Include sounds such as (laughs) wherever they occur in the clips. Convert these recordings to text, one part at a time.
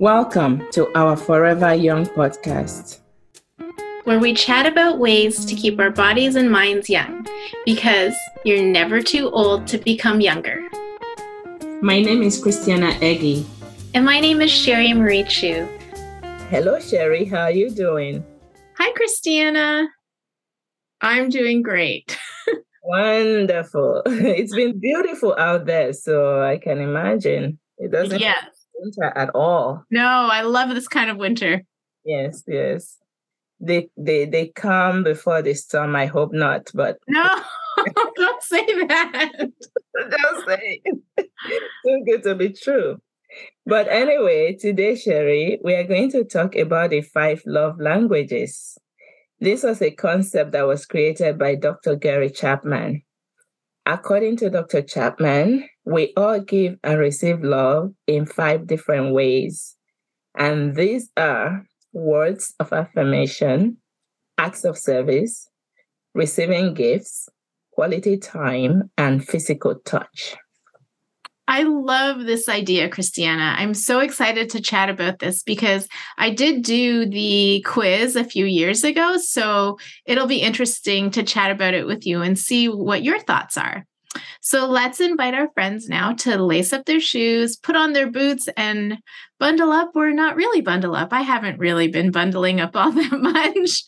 Welcome to our Forever Young podcast, where we chat about ways to keep our bodies and minds young because you're never too old to become younger. My name is Christiana Eggy. And my name is Sherry Marie Chu. Hello, Sherry. How are you doing? Hi, Christiana. I'm doing great. (laughs) Wonderful. (laughs) It's been beautiful out there, so I can imagine. It doesn't yes winter at all. No, I love this kind of winter. Yes, yes. They they they come before the storm. I hope not, but no, (laughs) don't say that. (laughs) don't say it. (laughs) Too good to be true. But anyway, today, Sherry, we are going to talk about the five love languages. This was a concept that was created by Dr. Gary Chapman. According to Dr. Chapman, we all give and receive love in five different ways. And these are words of affirmation, acts of service, receiving gifts, quality time, and physical touch. I love this idea, Christiana. I'm so excited to chat about this because I did do the quiz a few years ago. So it'll be interesting to chat about it with you and see what your thoughts are. So let's invite our friends now to lace up their shoes, put on their boots, and bundle up or not really bundle up. I haven't really been bundling up all (laughs) that much.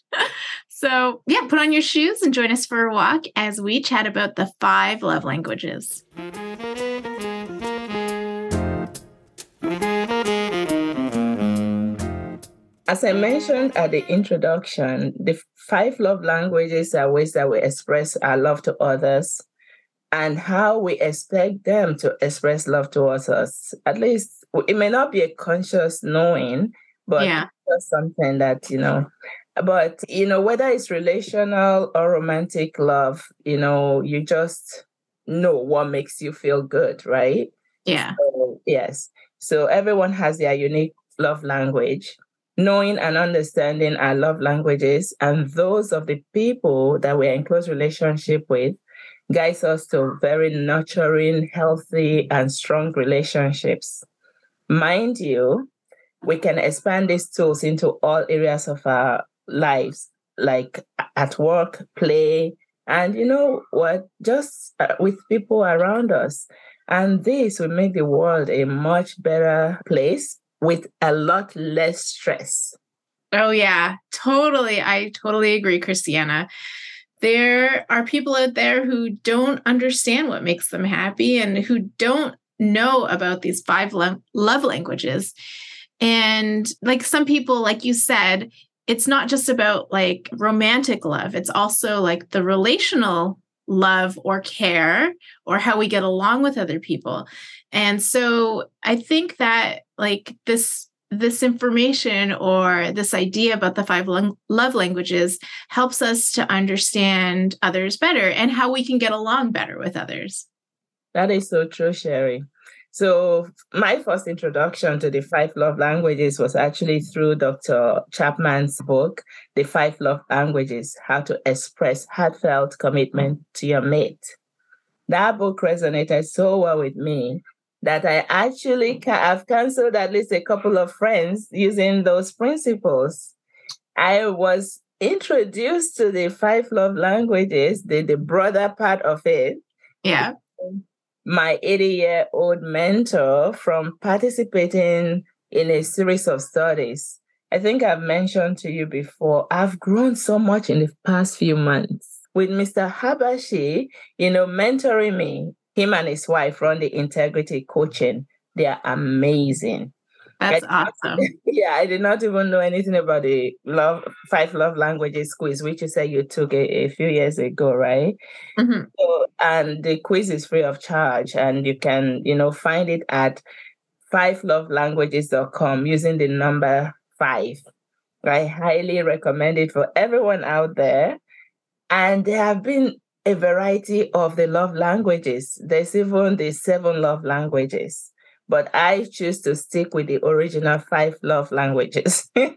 So, yeah, put on your shoes and join us for a walk as we chat about the five love languages. As I mentioned at the introduction, the five love languages are ways that we express our love to others and how we expect them to express love towards us. At least it may not be a conscious knowing, but yeah. just something that, you know, but you know, whether it's relational or romantic love, you know, you just know what makes you feel good, right? Yeah. So, yes. So everyone has their unique love language. Knowing and understanding our love languages and those of the people that we're in close relationship with guides us to very nurturing, healthy, and strong relationships. Mind you, we can expand these tools into all areas of our lives, like at work, play, and you know what, just uh, with people around us. And this will make the world a much better place with a lot less stress. Oh, yeah, totally. I totally agree, Christiana there are people out there who don't understand what makes them happy and who don't know about these five love languages. And like some people, like you said, it's not just about like romantic love, it's also like the relational love or care or how we get along with other people. And so I think that like this this information or this idea about the five love languages helps us to understand others better and how we can get along better with others. That is so true, Sherry. So, my first introduction to the five love languages was actually through Dr. Chapman's book, The Five Love Languages How to Express Heartfelt Commitment to Your Mate. That book resonated so well with me that I actually ca- I've canceled at least a couple of friends using those principles. I was introduced to the five love languages, the, the broader part of it. Yeah. My 80 year old mentor from participating in a series of studies. I think I've mentioned to you before, I've grown so much in the past few months with Mr. Habashi, you know, mentoring me him and his wife run the integrity coaching. They are amazing. That's awesome. (laughs) yeah, I did not even know anything about the love five love languages quiz, which you said you took a, a few years ago, right? Mm-hmm. So, and the quiz is free of charge, and you can, you know, find it at fivelovelanguages.com using the number five. I highly recommend it for everyone out there. And there have been a variety of the love languages. There's even the seven love languages, but I choose to stick with the original five love languages. (laughs) yeah,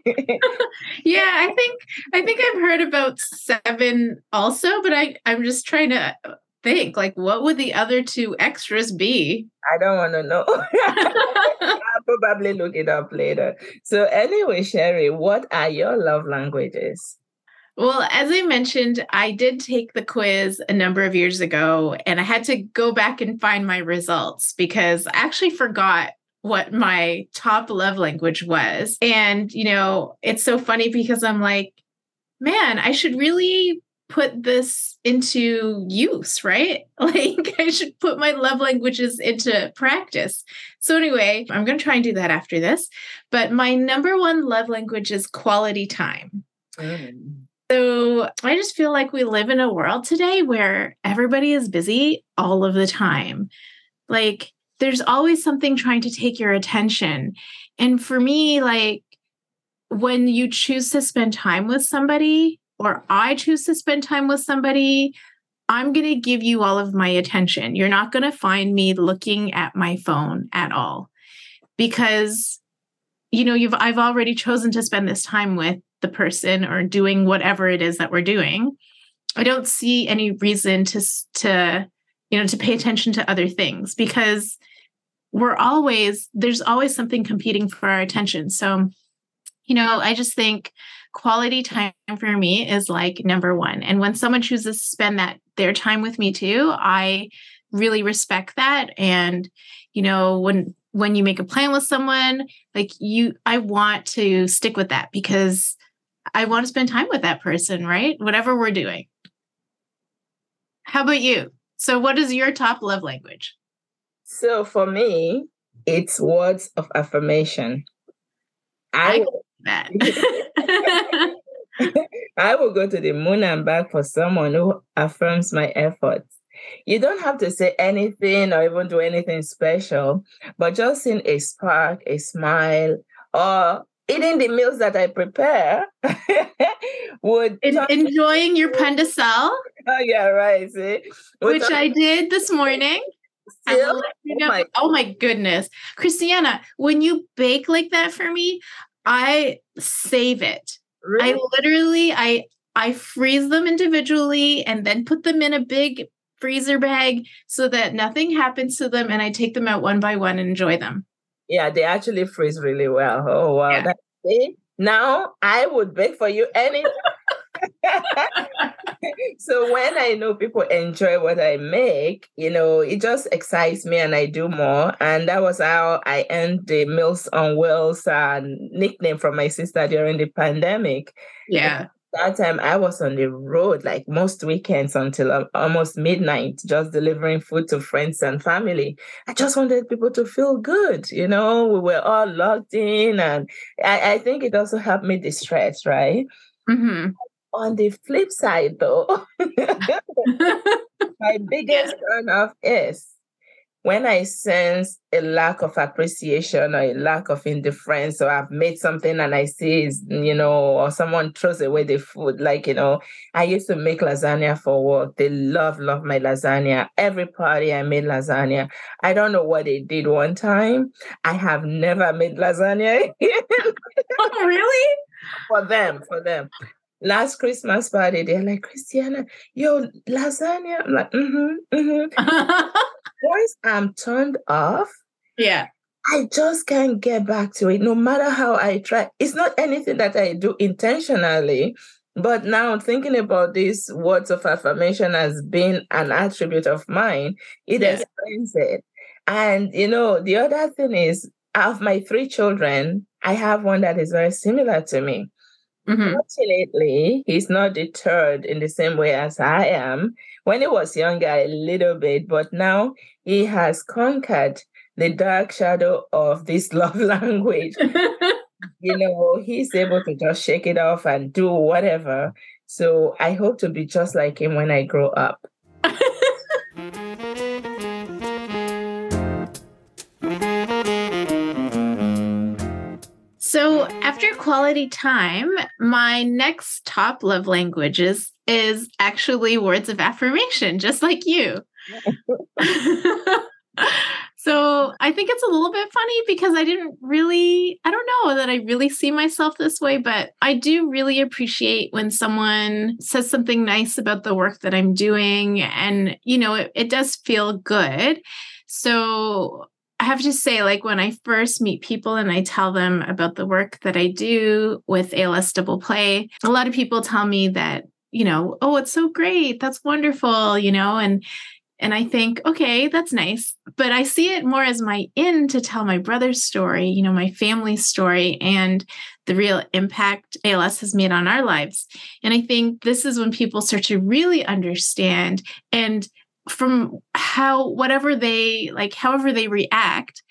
I think I think I've heard about seven also, but I I'm just trying to think. Like, what would the other two extras be? I don't want to know. (laughs) (laughs) I'll probably look it up later. So, anyway, Sherry, what are your love languages? Well, as I mentioned, I did take the quiz a number of years ago and I had to go back and find my results because I actually forgot what my top love language was. And, you know, it's so funny because I'm like, man, I should really put this into use, (laughs) right? Like I should put my love languages into practice. So anyway, I'm going to try and do that after this. But my number one love language is quality time. Mm. So I just feel like we live in a world today where everybody is busy all of the time. Like there's always something trying to take your attention. And for me, like when you choose to spend time with somebody, or I choose to spend time with somebody, I'm going to give you all of my attention. You're not going to find me looking at my phone at all because you know you've I've already chosen to spend this time with the person or doing whatever it is that we're doing. I don't see any reason to to you know to pay attention to other things because we're always there's always something competing for our attention. So you know, I just think quality time for me is like number one. And when someone chooses to spend that their time with me too, I really respect that. And, you know, when when you make a plan with someone, like you I want to stick with that because I want to spend time with that person, right? Whatever we're doing. How about you? So what is your top love language? So for me, it's words of affirmation. I, I that. (laughs) (laughs) I will go to the moon and back for someone who affirms my efforts. You don't have to say anything or even do anything special, but just seeing a spark, a smile, or eating the meals that I prepare (laughs) would In, enjoying your de sel. (laughs) Oh yeah, right. See? Which I did this morning. Still? You oh know, oh, my. oh my goodness. Christiana, when you bake like that for me, I save it. Really? I literally I I freeze them individually and then put them in a big freezer bag so that nothing happens to them and I take them out one by one and enjoy them. Yeah, they actually freeze really well. Oh wow. Yeah. Now I would bake for you any (laughs) so when I know people enjoy what I make, you know, it just excites me and I do more. And that was how I earned the Meals on Wheels uh, nickname from my sister during the pandemic. Yeah. That time I was on the road like most weekends until almost midnight, just delivering food to friends and family. I just wanted people to feel good. You know, we were all locked in, and I, I think it also helped me distress, right? Mm-hmm on the flip side, though, (laughs) (laughs) my biggest turn off is when I sense a lack of appreciation or a lack of indifference, or I've made something and I see, you know, or someone throws away the food. Like, you know, I used to make lasagna for work. They love, love my lasagna. Every party I made lasagna. I don't know what they did one time. I have never made lasagna. (laughs) oh, really? For them, for them last Christmas party, they're like, Christiana, yo, lasagna. I'm like, mm-hmm, mm-hmm. (laughs) Once I'm turned off, yeah. I just can't get back to it, no matter how I try. It's not anything that I do intentionally. But now thinking about these words of affirmation as being an attribute of mine, it explains it. And you know, the other thing is, out of my three children, I have one that is very similar to me. Mm-hmm. Fortunately, he's not deterred in the same way as I am. When he was younger, a little bit, but now he has conquered the dark shadow of this (laughs) love language. you (laughs) know, he's able to just shake it off and do whatever. So I hope to be just like him when I grow up. So, after quality time, my next top love languages is actually words of affirmation, just like you. (laughs) So I think it's a little bit funny because I didn't really, I don't know that I really see myself this way, but I do really appreciate when someone says something nice about the work that I'm doing. And, you know, it, it does feel good. So I have to say, like when I first meet people and I tell them about the work that I do with ALS Double Play, a lot of people tell me that, you know, oh, it's so great. That's wonderful, you know, and and I think, okay, that's nice. But I see it more as my in to tell my brother's story, you know, my family's story and the real impact ALS has made on our lives. And I think this is when people start to really understand and from how whatever they like however they react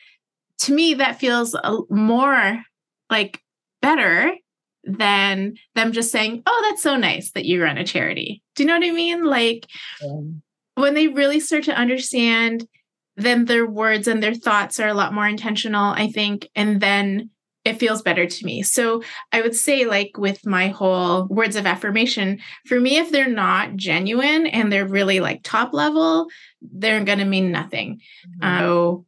to me that feels more like better than them just saying oh that's so nice that you run a charity do you know what i mean like um, when they really start to understand then their words and their thoughts are a lot more intentional i think and then it feels better to me. So I would say, like with my whole words of affirmation, for me, if they're not genuine and they're really like top level, they're going to mean nothing. Mm-hmm. So,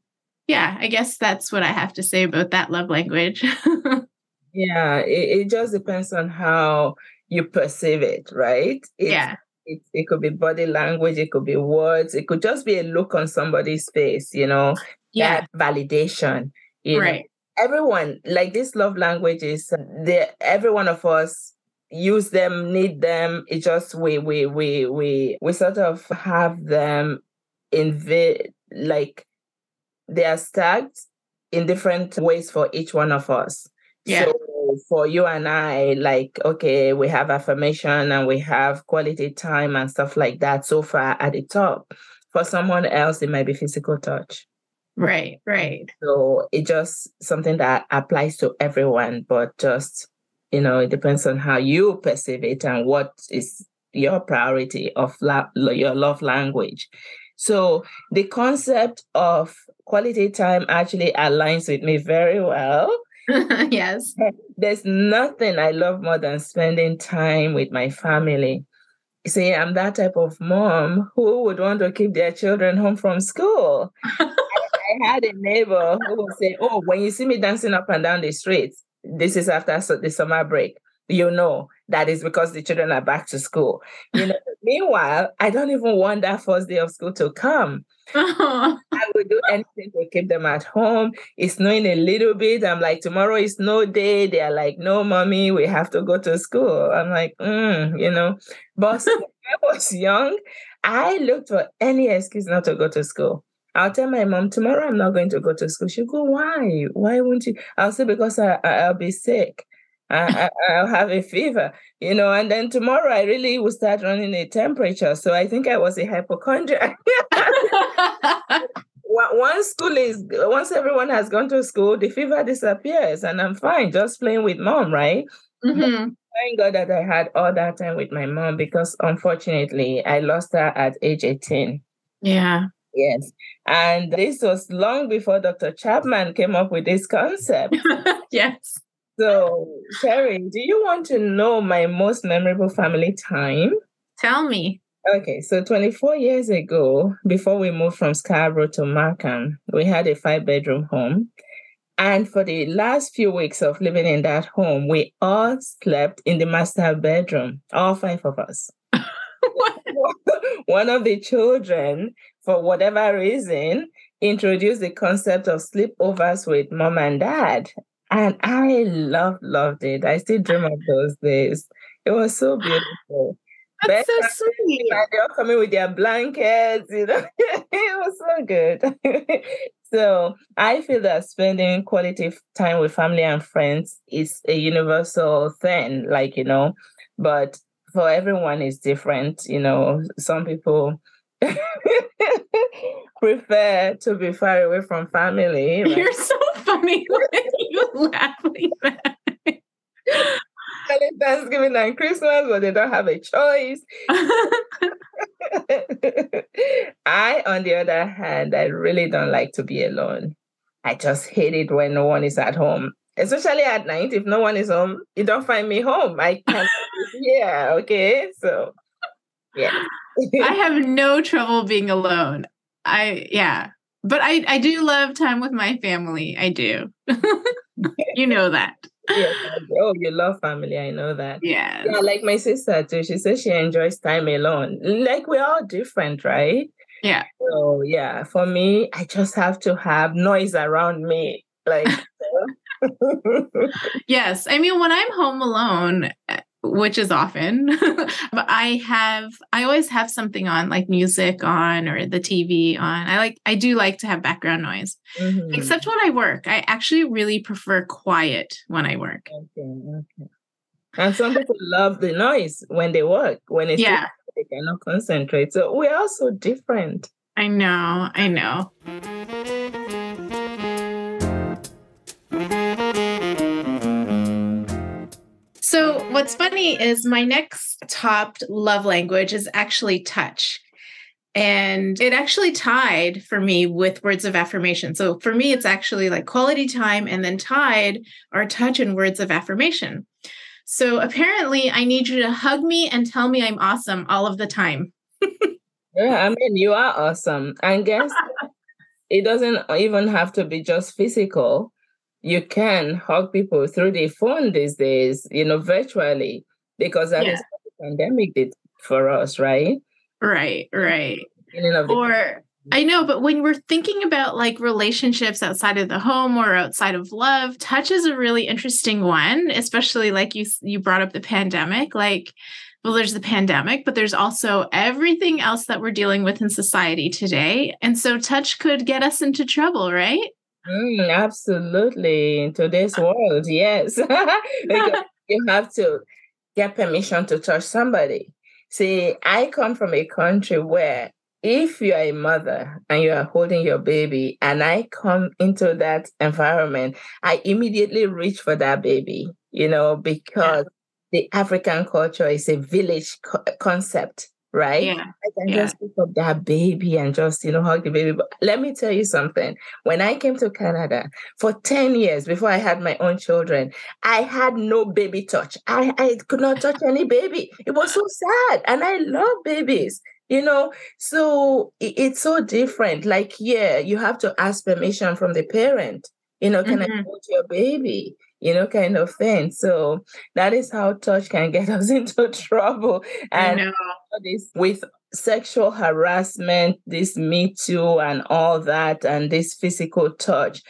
yeah, I guess that's what I have to say about that love language. (laughs) yeah, it, it, just depends on how you perceive it, right? It's, yeah. It, it could be body language, it could be words, it could just be a look on somebody's face, you know, yeah. validation. You right. Know? everyone like this love languages the every one of us use them need them it's just we we we we we sort of have them in the like they are stacked in different ways for each one of us yeah. so for you and i like okay we have affirmation and we have quality time and stuff like that so far at the top for someone else it might be physical touch Right, right. So it just something that applies to everyone, but just you know, it depends on how you perceive it and what is your priority of la- your love language. So the concept of quality time actually aligns with me very well. (laughs) yes. There's nothing I love more than spending time with my family. See, I'm that type of mom who would want to keep their children home from school. (laughs) I had a neighbor who would say, Oh, when you see me dancing up and down the street, this is after the summer break. You know that is because the children are back to school. You know, (laughs) meanwhile, I don't even want that first day of school to come. (laughs) I would do anything to keep them at home. It's snowing a little bit. I'm like, tomorrow is snow day. They are like, no, mommy, we have to go to school. I'm like, mm, you know. But when (laughs) I was young, I looked for any excuse not to go to school. I'll tell my mom tomorrow I'm not going to go to school. She'll go, why? Why won't you? I'll say because I, I will be sick. I, will have a fever, you know, and then tomorrow I really will start running a temperature. So I think I was a hypochondriac. (laughs) (laughs) once school is, once everyone has gone to school, the fever disappears and I'm fine, just playing with mom, right? Mm-hmm. Thank God that I had all that time with my mom because unfortunately I lost her at age 18. Yeah. Yes. And this was long before Dr. Chapman came up with this concept. (laughs) yes. So, Sherry, do you want to know my most memorable family time? Tell me. Okay, so 24 years ago, before we moved from Scarborough to Markham, we had a five bedroom home. And for the last few weeks of living in that home, we all slept in the master bedroom, all five of us. (laughs) One of the children for whatever reason, introduced the concept of sleepovers with mom and dad. And I loved, loved it. I still dream of those days. It was so beautiful. (gasps) That's so sweet. They're all coming with their blankets, you know. (laughs) it was so good. (laughs) so I feel that spending quality time with family and friends is a universal thing, like, you know, but for everyone is different. You know, some people (laughs) prefer to be far away from family. Right? You're so funny. Laughing Thanksgiving and Christmas, but they don't have a choice. I, on the other hand, I really don't like to be alone. I just hate it when no one is at home, especially at night. If no one is home, you don't find me home. I can't. (laughs) yeah, okay. So, yeah. I have no trouble being alone. I yeah, but I I do love time with my family. I do. (laughs) you know that. Yeah. Oh, you love family. I know that. Yeah. Yeah, like my sister too. She says she enjoys time alone. Like we're all different, right? Yeah. So yeah, for me, I just have to have noise around me. Like (laughs) yes. I mean, when I'm home alone, which is often, (laughs) but I have, I always have something on, like music on or the TV on. I like, I do like to have background noise, mm-hmm. except when I work. I actually really prefer quiet when I work. Okay. Okay. And some people love the noise when they work, when it's yeah. they cannot concentrate. So we're also different. I know. I know. So, what's funny is my next top love language is actually touch. And it actually tied for me with words of affirmation. So, for me, it's actually like quality time and then tied are touch and words of affirmation. So, apparently, I need you to hug me and tell me I'm awesome all of the time. yeah, I mean, you are awesome. And guess (laughs) it doesn't even have to be just physical you can hug people through the phone these days, you know, virtually, because that yeah. is what the pandemic did for us, right? Right, right. Or I know, but when we're thinking about like relationships outside of the home or outside of love, touch is a really interesting one, especially like you you brought up the pandemic. Like, well, there's the pandemic, but there's also everything else that we're dealing with in society today. And so touch could get us into trouble, right? Mm, absolutely. In today's world, yes. (laughs) (laughs) you have to get permission to touch somebody. See, I come from a country where if you are a mother and you are holding your baby, and I come into that environment, I immediately reach for that baby, you know, because yeah. the African culture is a village co- concept right? Yeah. I can yeah. just pick up that baby and just, you know, hug the baby. But let me tell you something. When I came to Canada for 10 years before I had my own children, I had no baby touch. I, I could not touch any baby. It was so sad. And I love babies. You know, so it's so different. Like, yeah, you have to ask permission from the parent. You know, can mm-hmm. I hold your baby? You know, kind of thing. So that is how touch can get (laughs) us into trouble. And this with sexual harassment, this Me Too, and all that, and this physical touch,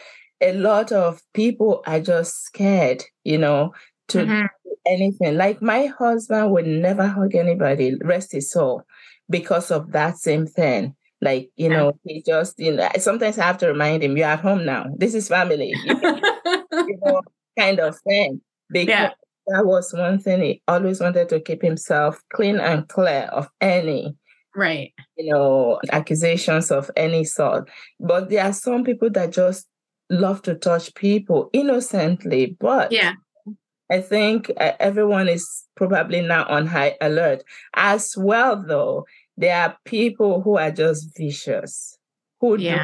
a lot of people are just scared, you know, to mm-hmm. do anything. Like my husband would never hug anybody, rest his soul, because of that same thing. Like, you know, he just, you know, sometimes I have to remind him, you're at home now. This is family. (laughs) you know, kind of thing. Because yeah. that was one thing he always wanted to keep himself clean and clear of any right. you know accusations of any sort. But there are some people that just love to touch people innocently but yeah. I think uh, everyone is probably now on high alert. As well though there are people who are just vicious who yeah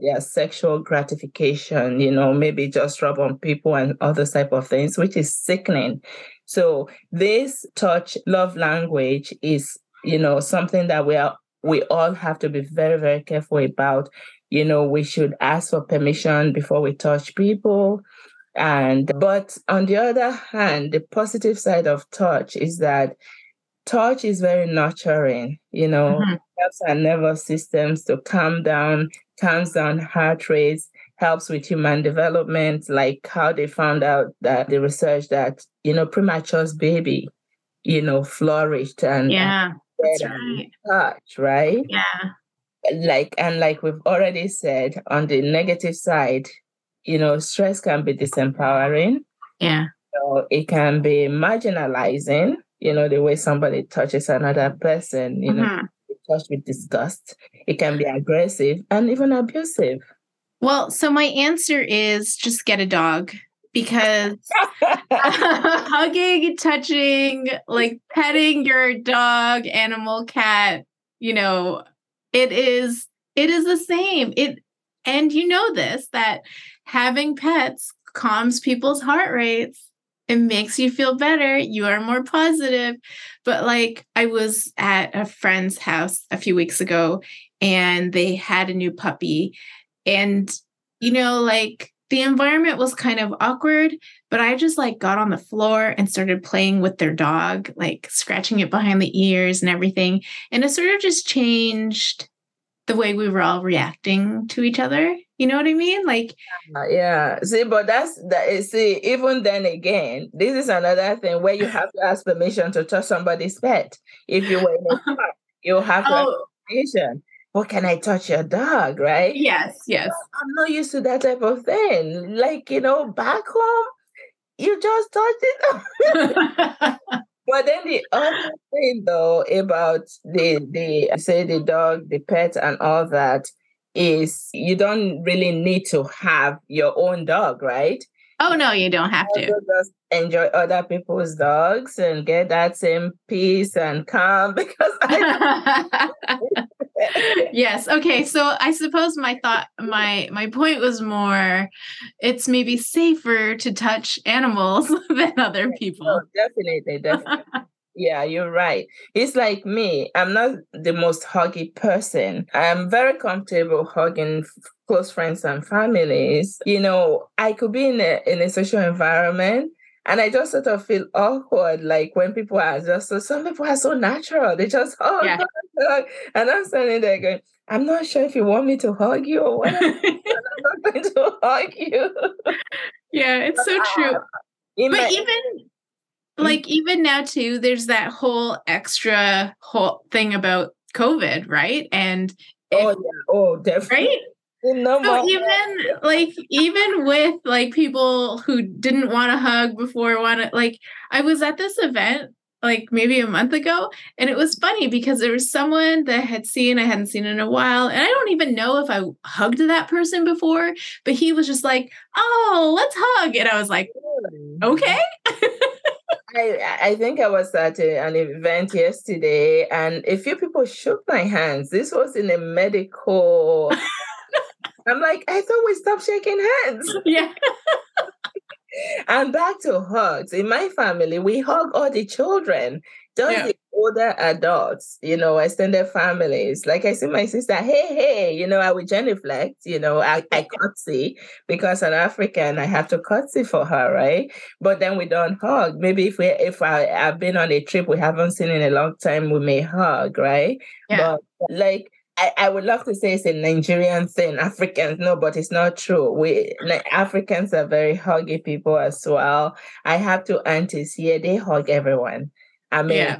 their sexual gratification, you know, maybe just rub on people and other type of things, which is sickening. So this touch love language is, you know, something that we are we all have to be very, very careful about. You know, we should ask for permission before we touch people. And but on the other hand, the positive side of touch is that touch is very nurturing, you know, mm-hmm. helps our nervous systems to calm down, calms down heart rates, helps with human development, like how they found out that the research that, you know, premature baby, you know, flourished and yeah, that's right. touch, right? Yeah. Like and like we've already said, on the negative side, you know, stress can be disempowering. Yeah. So it can be marginalizing, you know, the way somebody touches another person, you mm-hmm. know, touched with disgust. It can be aggressive and even abusive. Well, so my answer is just get a dog because (laughs) hugging, touching, like petting your dog, animal, cat, you know, it is it is the same. It and you know this that having pets calms people's heart rates it makes you feel better. You are more positive. But like I was at a friend's house a few weeks ago and they had a new puppy And, you know, like the environment was kind of awkward, but I just like got on the floor and started playing with their dog, like scratching it behind the ears and everything. And it sort of just changed the way we were all reacting to each other. You know what I mean? Like, uh, yeah. See, but that's that. See, even then again, this is another thing where you have to ask permission to touch somebody's pet. If you were in a (laughs) park, you have to oh. ask permission. What can I touch your dog? Right? Yes, yes. I'm not used to that type of thing. Like you know, back home, you just touch it. (laughs) (laughs) But then the other thing though about the the say the dog, the pet and all that is you don't really need to have your own dog, right? Oh no, you don't have to. Just enjoy other people's dogs and get that same peace and calm (laughs) because I (laughs) yes okay so i suppose my thought my my point was more it's maybe safer to touch animals (laughs) than other people. oh, definitely definitely. Yeah you're right. It's like me i'm not the most huggy person. I'm very comfortable hugging close friends and families you know i could be in a in a social environment and I just sort of feel awkward, like when people are just so, some people are so natural. They just, (laughs) oh, yeah. and I'm standing there going, I'm not sure if you want me to hug you or what. (laughs) I'm not going to hug you. Yeah, it's so true. (laughs) but my- even mm. like even now too, there's that whole extra whole thing about COVID, right? And oh if, oh yeah, oh definitely. Right? So even like even with like people who didn't want to hug before want to like i was at this event like maybe a month ago and it was funny because there was someone that I had seen I hadn't seen in a while and I don't even know if I hugged that person before but he was just like oh let's hug and I was like okay. (laughs) I, I think I was at a, an event yesterday and a few people shook my hands. This was in a medical I'm like, I thought we stopped shaking hands. (laughs) Yeah. (laughs) and back to hugs. In my family, we hug all the children, just yeah. the older adults, you know, extended families. Like I see my sister, hey, hey, you know, I would genuflect, you know, I, I curtsy because I'm African, I have to curtsy for her, right? But then we don't hug. Maybe if we if I, I have been on a trip we haven't seen in a long time, we may hug, right? Yeah. But like I, I would love to say it's a Nigerian thing, Africans, no, but it's not true. We Africans are very huggy people as well. I have two aunties here, they hug everyone. I mean, yeah.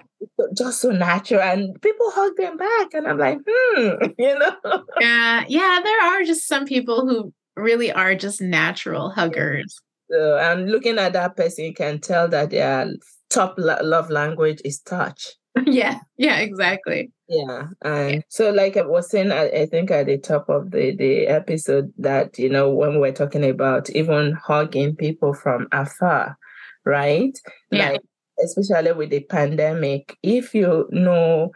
just so natural, and people hug them back, and I'm like, hmm, (laughs) you know. Yeah, yeah, there are just some people who really are just natural huggers. So, and looking at that person, you can tell that their top love language is touch. (laughs) yeah, yeah, exactly. Yeah. And so like I was saying, I, I, think at the top of the, the episode that, you know, when we're talking about even hugging people from afar, right? Yeah. Like especially with the pandemic, if you know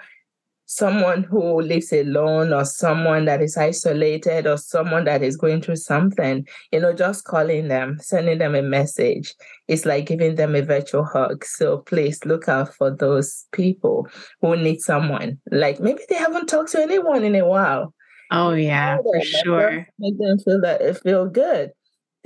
someone who lives alone or someone that is isolated or someone that is going through something, you know, just calling them, sending them a message, it's like giving them a virtual hug. So please look out for those people who need someone. Like maybe they haven't talked to anyone in a while. Oh yeah, for sure. Make them feel that feel good.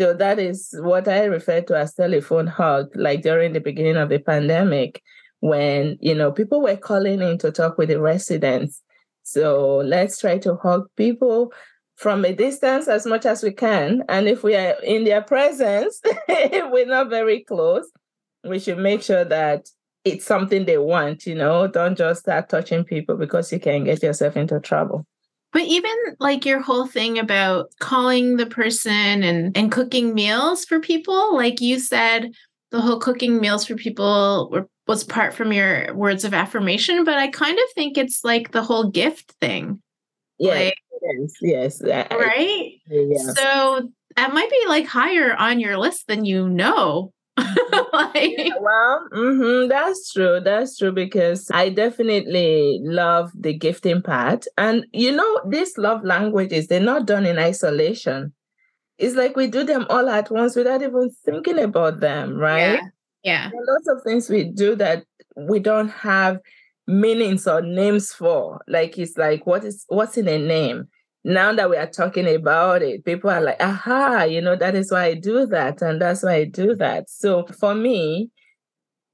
So that is what I refer to as telephone hug, like during the beginning of the pandemic when you know people were calling in to talk with the residents. So let's try to hug people from a distance as much as we can. And if we are in their presence (laughs) we're not very close. We should make sure that it's something they want you know. Don't just start touching people because you can get yourself into trouble. But even like your whole thing about calling the person and and cooking meals for people like you said the whole cooking meals for people were was part from your words of affirmation, but I kind of think it's like the whole gift thing. Yeah, like, yes, yes. right? Yeah. So that might be like higher on your list than you know. (laughs) like, yeah, well, mm-hmm, that's true. That's true because I definitely love the gifting part. And you know, these love languages, they're not done in isolation. It's like we do them all at once without even thinking about them, right? Yeah. Yeah. There are lots of things we do that we don't have meanings or names for. Like it's like what is what's in a name? now that we are talking about it, people are like, aha, you know, that is why I do that. And that's why I do that. So for me,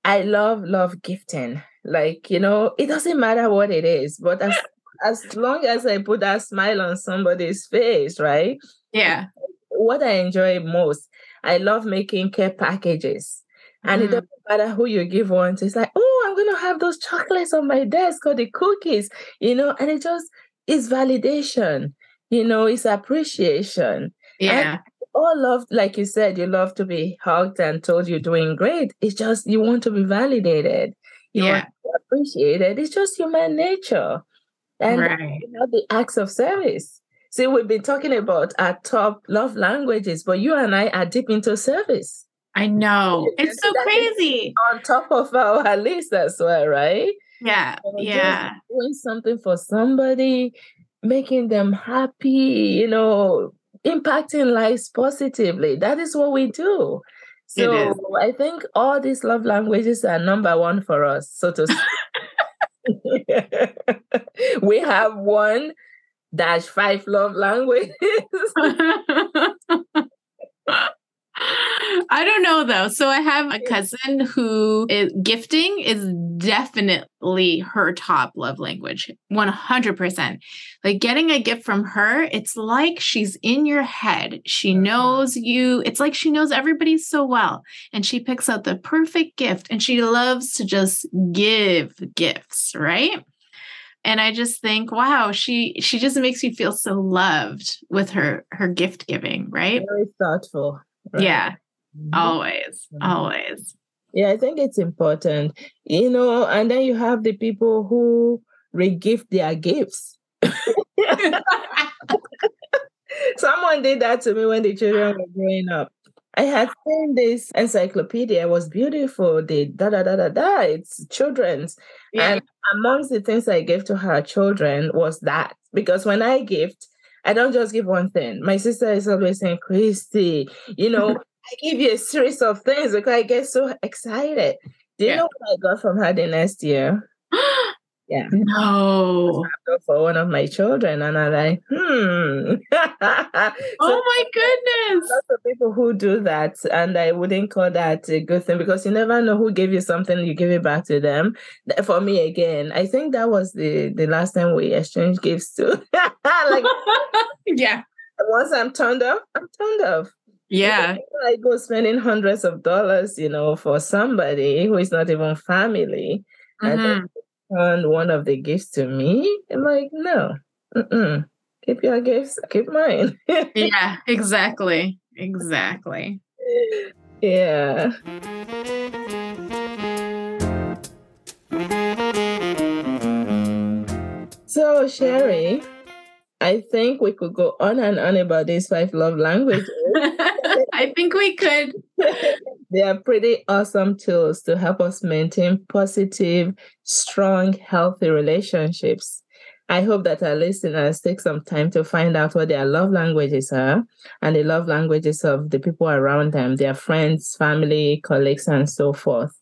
I love, love gifting. Like, you know, it doesn't matter what it is, but as (laughs) as long as I put that smile on somebody's face, right? Yeah. What I enjoy most, I love making care packages. And mm-hmm. it doesn't matter who you give one to. It's like, oh, I'm gonna have those chocolates on my desk or the cookies, you know, and it just is validation, you know, it's appreciation. Yeah. And all love, like you said, you love to be hugged and told you're doing great. It's just you want to be validated. You yeah. want to be appreciated. It's just human nature. And right. you know, the acts of service. See, we've been talking about our top love languages, but you and I are deep into service. I know. It's so crazy. On top of our (laughs) list as well, right? Yeah. yeah. Doing something for somebody, making them happy, you know, impacting lives positively. That is what we do. So I think all these love languages are number one for us, so to (laughs) (laughs) we have one dash five love languages. I don't know though. So I have a cousin who is gifting is definitely her top love language. 100%. Like getting a gift from her, it's like she's in your head. She knows you. It's like she knows everybody so well and she picks out the perfect gift and she loves to just give gifts, right? and i just think wow she she just makes you feel so loved with her her gift giving right very thoughtful Right? Yeah, always, mm-hmm. always. Yeah, I think it's important, you know, and then you have the people who regift their gifts. (laughs) Someone did that to me when the children were growing up. I had seen this encyclopedia. It was beautiful. The da da da da da. It's children's. Yeah. And amongst the things I gave to her children was that. Because when I gift, I don't just give one thing. My sister is always saying, Christy, you know, (laughs) I give you a series of things because I get so excited. Do you yeah. know what I got from her the next year? (gasps) (gasps) Yeah. No. For one of my children. And I'm like, hmm. (laughs) so oh my goodness. Lots of people who do that. And I wouldn't call that a good thing because you never know who gave you something, you give it back to them. For me, again, I think that was the, the last time we exchanged gifts too. (laughs) like, (laughs) yeah. Once I'm turned off, I'm turned off. Yeah. I go spending hundreds of dollars, you know, for somebody who is not even family. Mm-hmm. And hand one of the gifts to me. I'm like, no, mm-mm. keep your gifts, keep mine. (laughs) yeah, exactly. Exactly. Yeah. So, Sherry, I think we could go on and on about these five love languages. (laughs) I think we could. (laughs) they are pretty awesome tools to help us maintain positive, strong, healthy relationships. I hope that our listeners take some time to find out what their love languages are and the love languages of the people around them, their friends, family, colleagues, and so forth.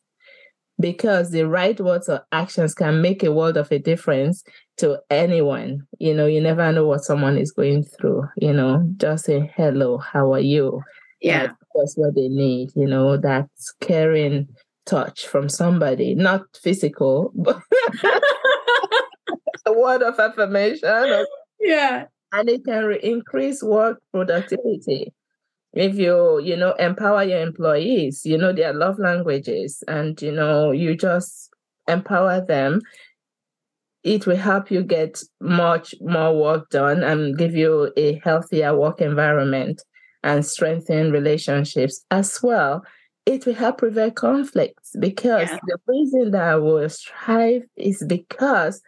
Because the right words or actions can make a world of a difference to anyone. You know, you never know what someone is going through. You know, just say, hello, how are you? Yeah. That's what they need, you know, that caring touch from somebody, not physical, (laughs) but a word of affirmation. Yeah. And it can re- increase work productivity. If you, you know, empower your employees, you know, their love languages, and, you know, you just empower them, it will help you get much more work done and give you a healthier work environment and strengthen relationships as well. It will help prevent conflicts because yeah. the reason that we strive is because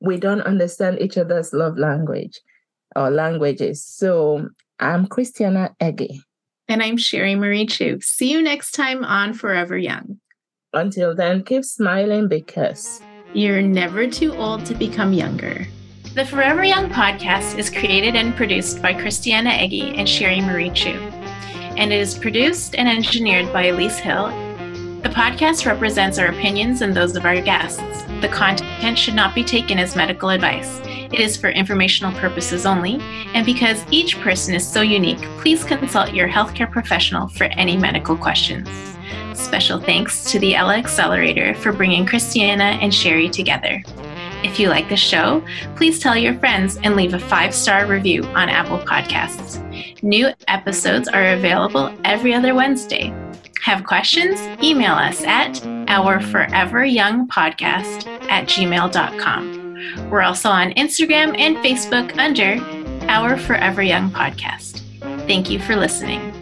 we don't understand each other's love language or languages. So I'm Christiana Ege. And I'm Sherry Marie Chu. See you next time on Forever Young. Until then, keep smiling because you're never too old to become younger. The Forever Young podcast is created and produced by Christiana Eggy and Sherry Marie Chu, and it is produced and engineered by Elise Hill. The podcast represents our opinions and those of our guests. The content should not be taken as medical advice. It is for informational purposes only, and because each person is so unique, please consult your healthcare professional for any medical questions. Special thanks to the Ella Accelerator for bringing Christiana and Sherry together. If you like the show, please tell your friends and leave a five star review on Apple Podcasts. New episodes are available every other Wednesday. Have questions? Email us at ourforeveryoungpodcast at gmail.com. We're also on Instagram and Facebook under Our Forever Young Podcast. Thank you for listening.